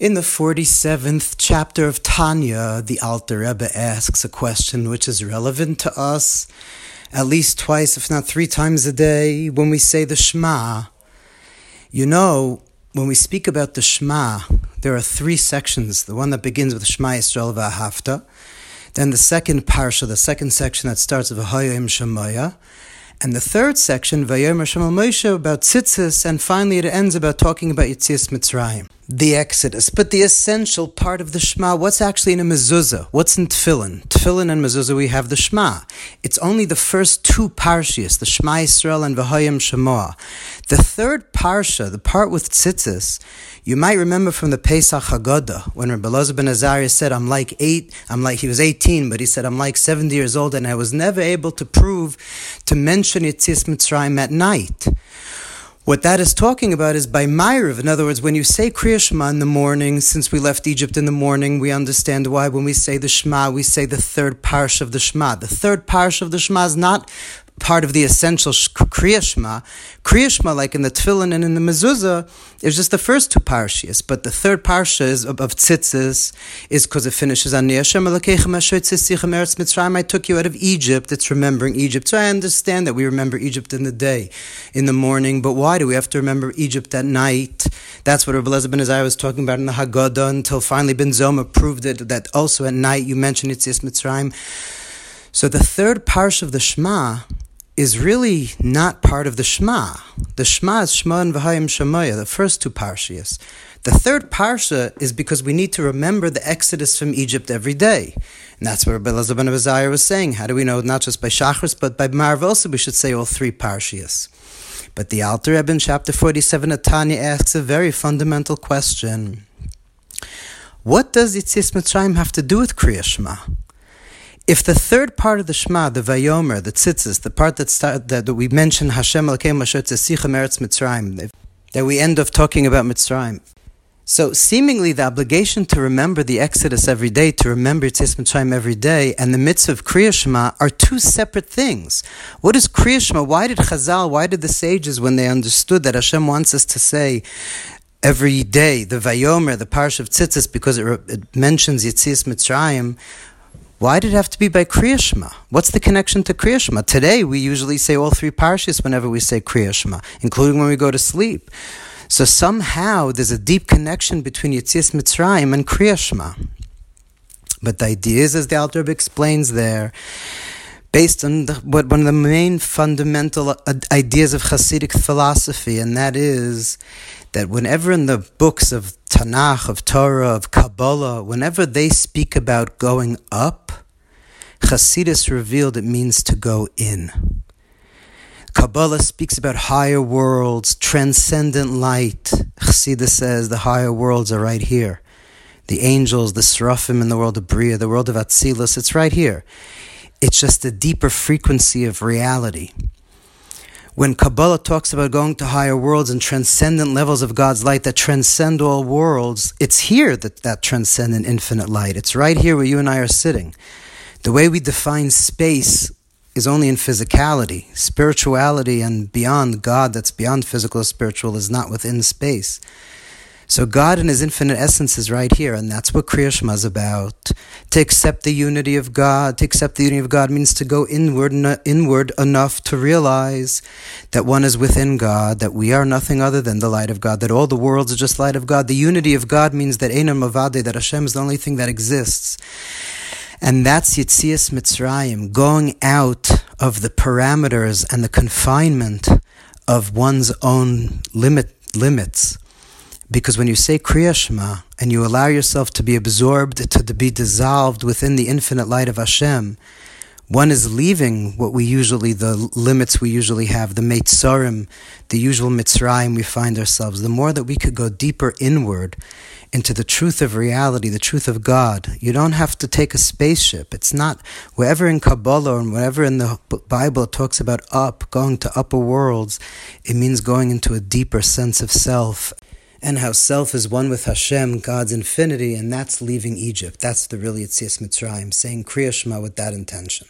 In the 47th chapter of Tanya, the Alter Rebbe asks a question which is relevant to us at least twice, if not three times a day, when we say the Shema. You know, when we speak about the Shema, there are three sections. The one that begins with Shema Yisrael V'Ahavta, then the second parsha, the second section that starts with V'Hayim Shemaya, and the third section, Vayomer Shemal Moshe, about tzitzis, and finally it ends about talking about Yitzias Mitzrayim the Exodus. But the essential part of the Shema, what's actually in a mezuzah? What's in Tefillin? Tefillin and mezuzah, we have the Shema. It's only the first two parshias, the Shema Yisrael and Vahayim Shemoah. The third parsha, the part with tzitzis, you might remember from the Pesach Haggadah, when Rabbi Elazar ben Azariah said, I'm like eight, I'm like, he was 18, but he said, I'm like 70 years old, and I was never able to prove, to mention Yitzias Mitzrayim at night. What that is talking about is by Ma'ariv. In other words, when you say Kriya Shema in the morning, since we left Egypt in the morning, we understand why when we say the Shema, we say the third parsha of the Shema. The third parsha of the Shema is not part of the essential Kriya Shema. Kriya Shema, like in the Tefillin and in the Mezuzah, is just the first two parshas. But the third parsha is of, Tzitzis is because it finishes on Mitzrayim. I took you out of Egypt. It's remembering Egypt. So I understand that we remember Egypt in the day, in the morning. But why do we have to remember Egypt at night? That's what Rabbi ben Azariah was talking about in the Haggadah until finally Ben Zoma proved it, that also at night you mention Yitzias Mitzrayim. So the third parsha of the Shema is really not part of the Shema. The Shema is Shema and V'hayim Shemaya, the first two parshias. The third parsha is because we need to remember the exodus from Egypt every day. And that's what Rabbi Elazar ben Azariah was saying. How do we know not just by Shachris, but by Ma'ariv also we should say all three parshias. But the Alter Rebbe in chapter 47 of Tanya asks a very fundamental question. What does Yitzis Mitzrayim have to do with Kriya Shema? If the third part of the Shema, the Vayomer, the Tzitzis, the part that, start, that, that we mention Hashem Elokeim Asher Tzesicha Meretz Mitzrayim, that we end off talking about Mitzrayim. So seemingly the obligation to remember the Exodus every day, to remember Tzis Mitzrayim every day, and the mitzvah of Kriya Shema are two separate things. What is Kriya Shema? Why did Chazal, why did the sages, when they understood that Hashem wants us to say every day the Vayomer, the Parsha of Tzitzis, because it, it mentions Yitzis Mitzrayim, why did it have to be by Kriya Shema? What's the connection to Kriya Shema? Today, we usually say all three parshas whenever we say Kriya Shema, including when we go to sleep. So somehow there's a deep connection between Yitzias Mitzrayim and Kriya Shema. But the idea is, as the Alter explains there, based on the, what one of the main fundamental uh, ideas of Hasidic philosophy, and that is that whenever in the books of Tanakh, of Torah, of Kabbalah, whenever they speak about going up, Hasidus revealed it means to go in. Kabbalah speaks about higher worlds, transcendent light. Chassidus says the higher worlds are right here. The angels, the seraphim in the world of Bria, the world of Atzilus, it's right here. It's just a deeper frequency of reality. When Kabbalah talks about going to higher worlds and transcendent levels of God's light that transcend all worlds, it's here that that transcendent infinite light. It's right here where you and I are sitting. The way we define space is only in physicality. Spirituality and beyond God, that's beyond physical or spiritual, is not within space. So God in His infinite essence is right here, and that's what Kriya Shema is about. To accept the unity of God, to accept the unity of God means to go inward, inward enough to realize that one is within God, that we are nothing other than the light of God, that all the worlds are just light of God. The unity of God means that Einam Mavade, that Hashem is the only thing that exists. And that's Yitzias Mitzrayim, going out of the parameters and the confinement of one's own limit, limits. Because when you say Kriya Shema and you allow yourself to be absorbed, to be dissolved within the infinite light of Hashem, one is leaving what we usually, the limits we usually have, the Meitzarim, the usual Mitzrayim we find ourselves. The more that we could go deeper inward into the truth of reality, the truth of God, you don't have to take a spaceship. It's not, wherever in Kabbalah and wherever in the Bible it talks about up, going to upper worlds, it means going into a deeper sense of self and how self is one with Hashem, God's infinity, and that's leaving Egypt. That's the really Yitzias Mitzrayim, saying Kriya with that intention.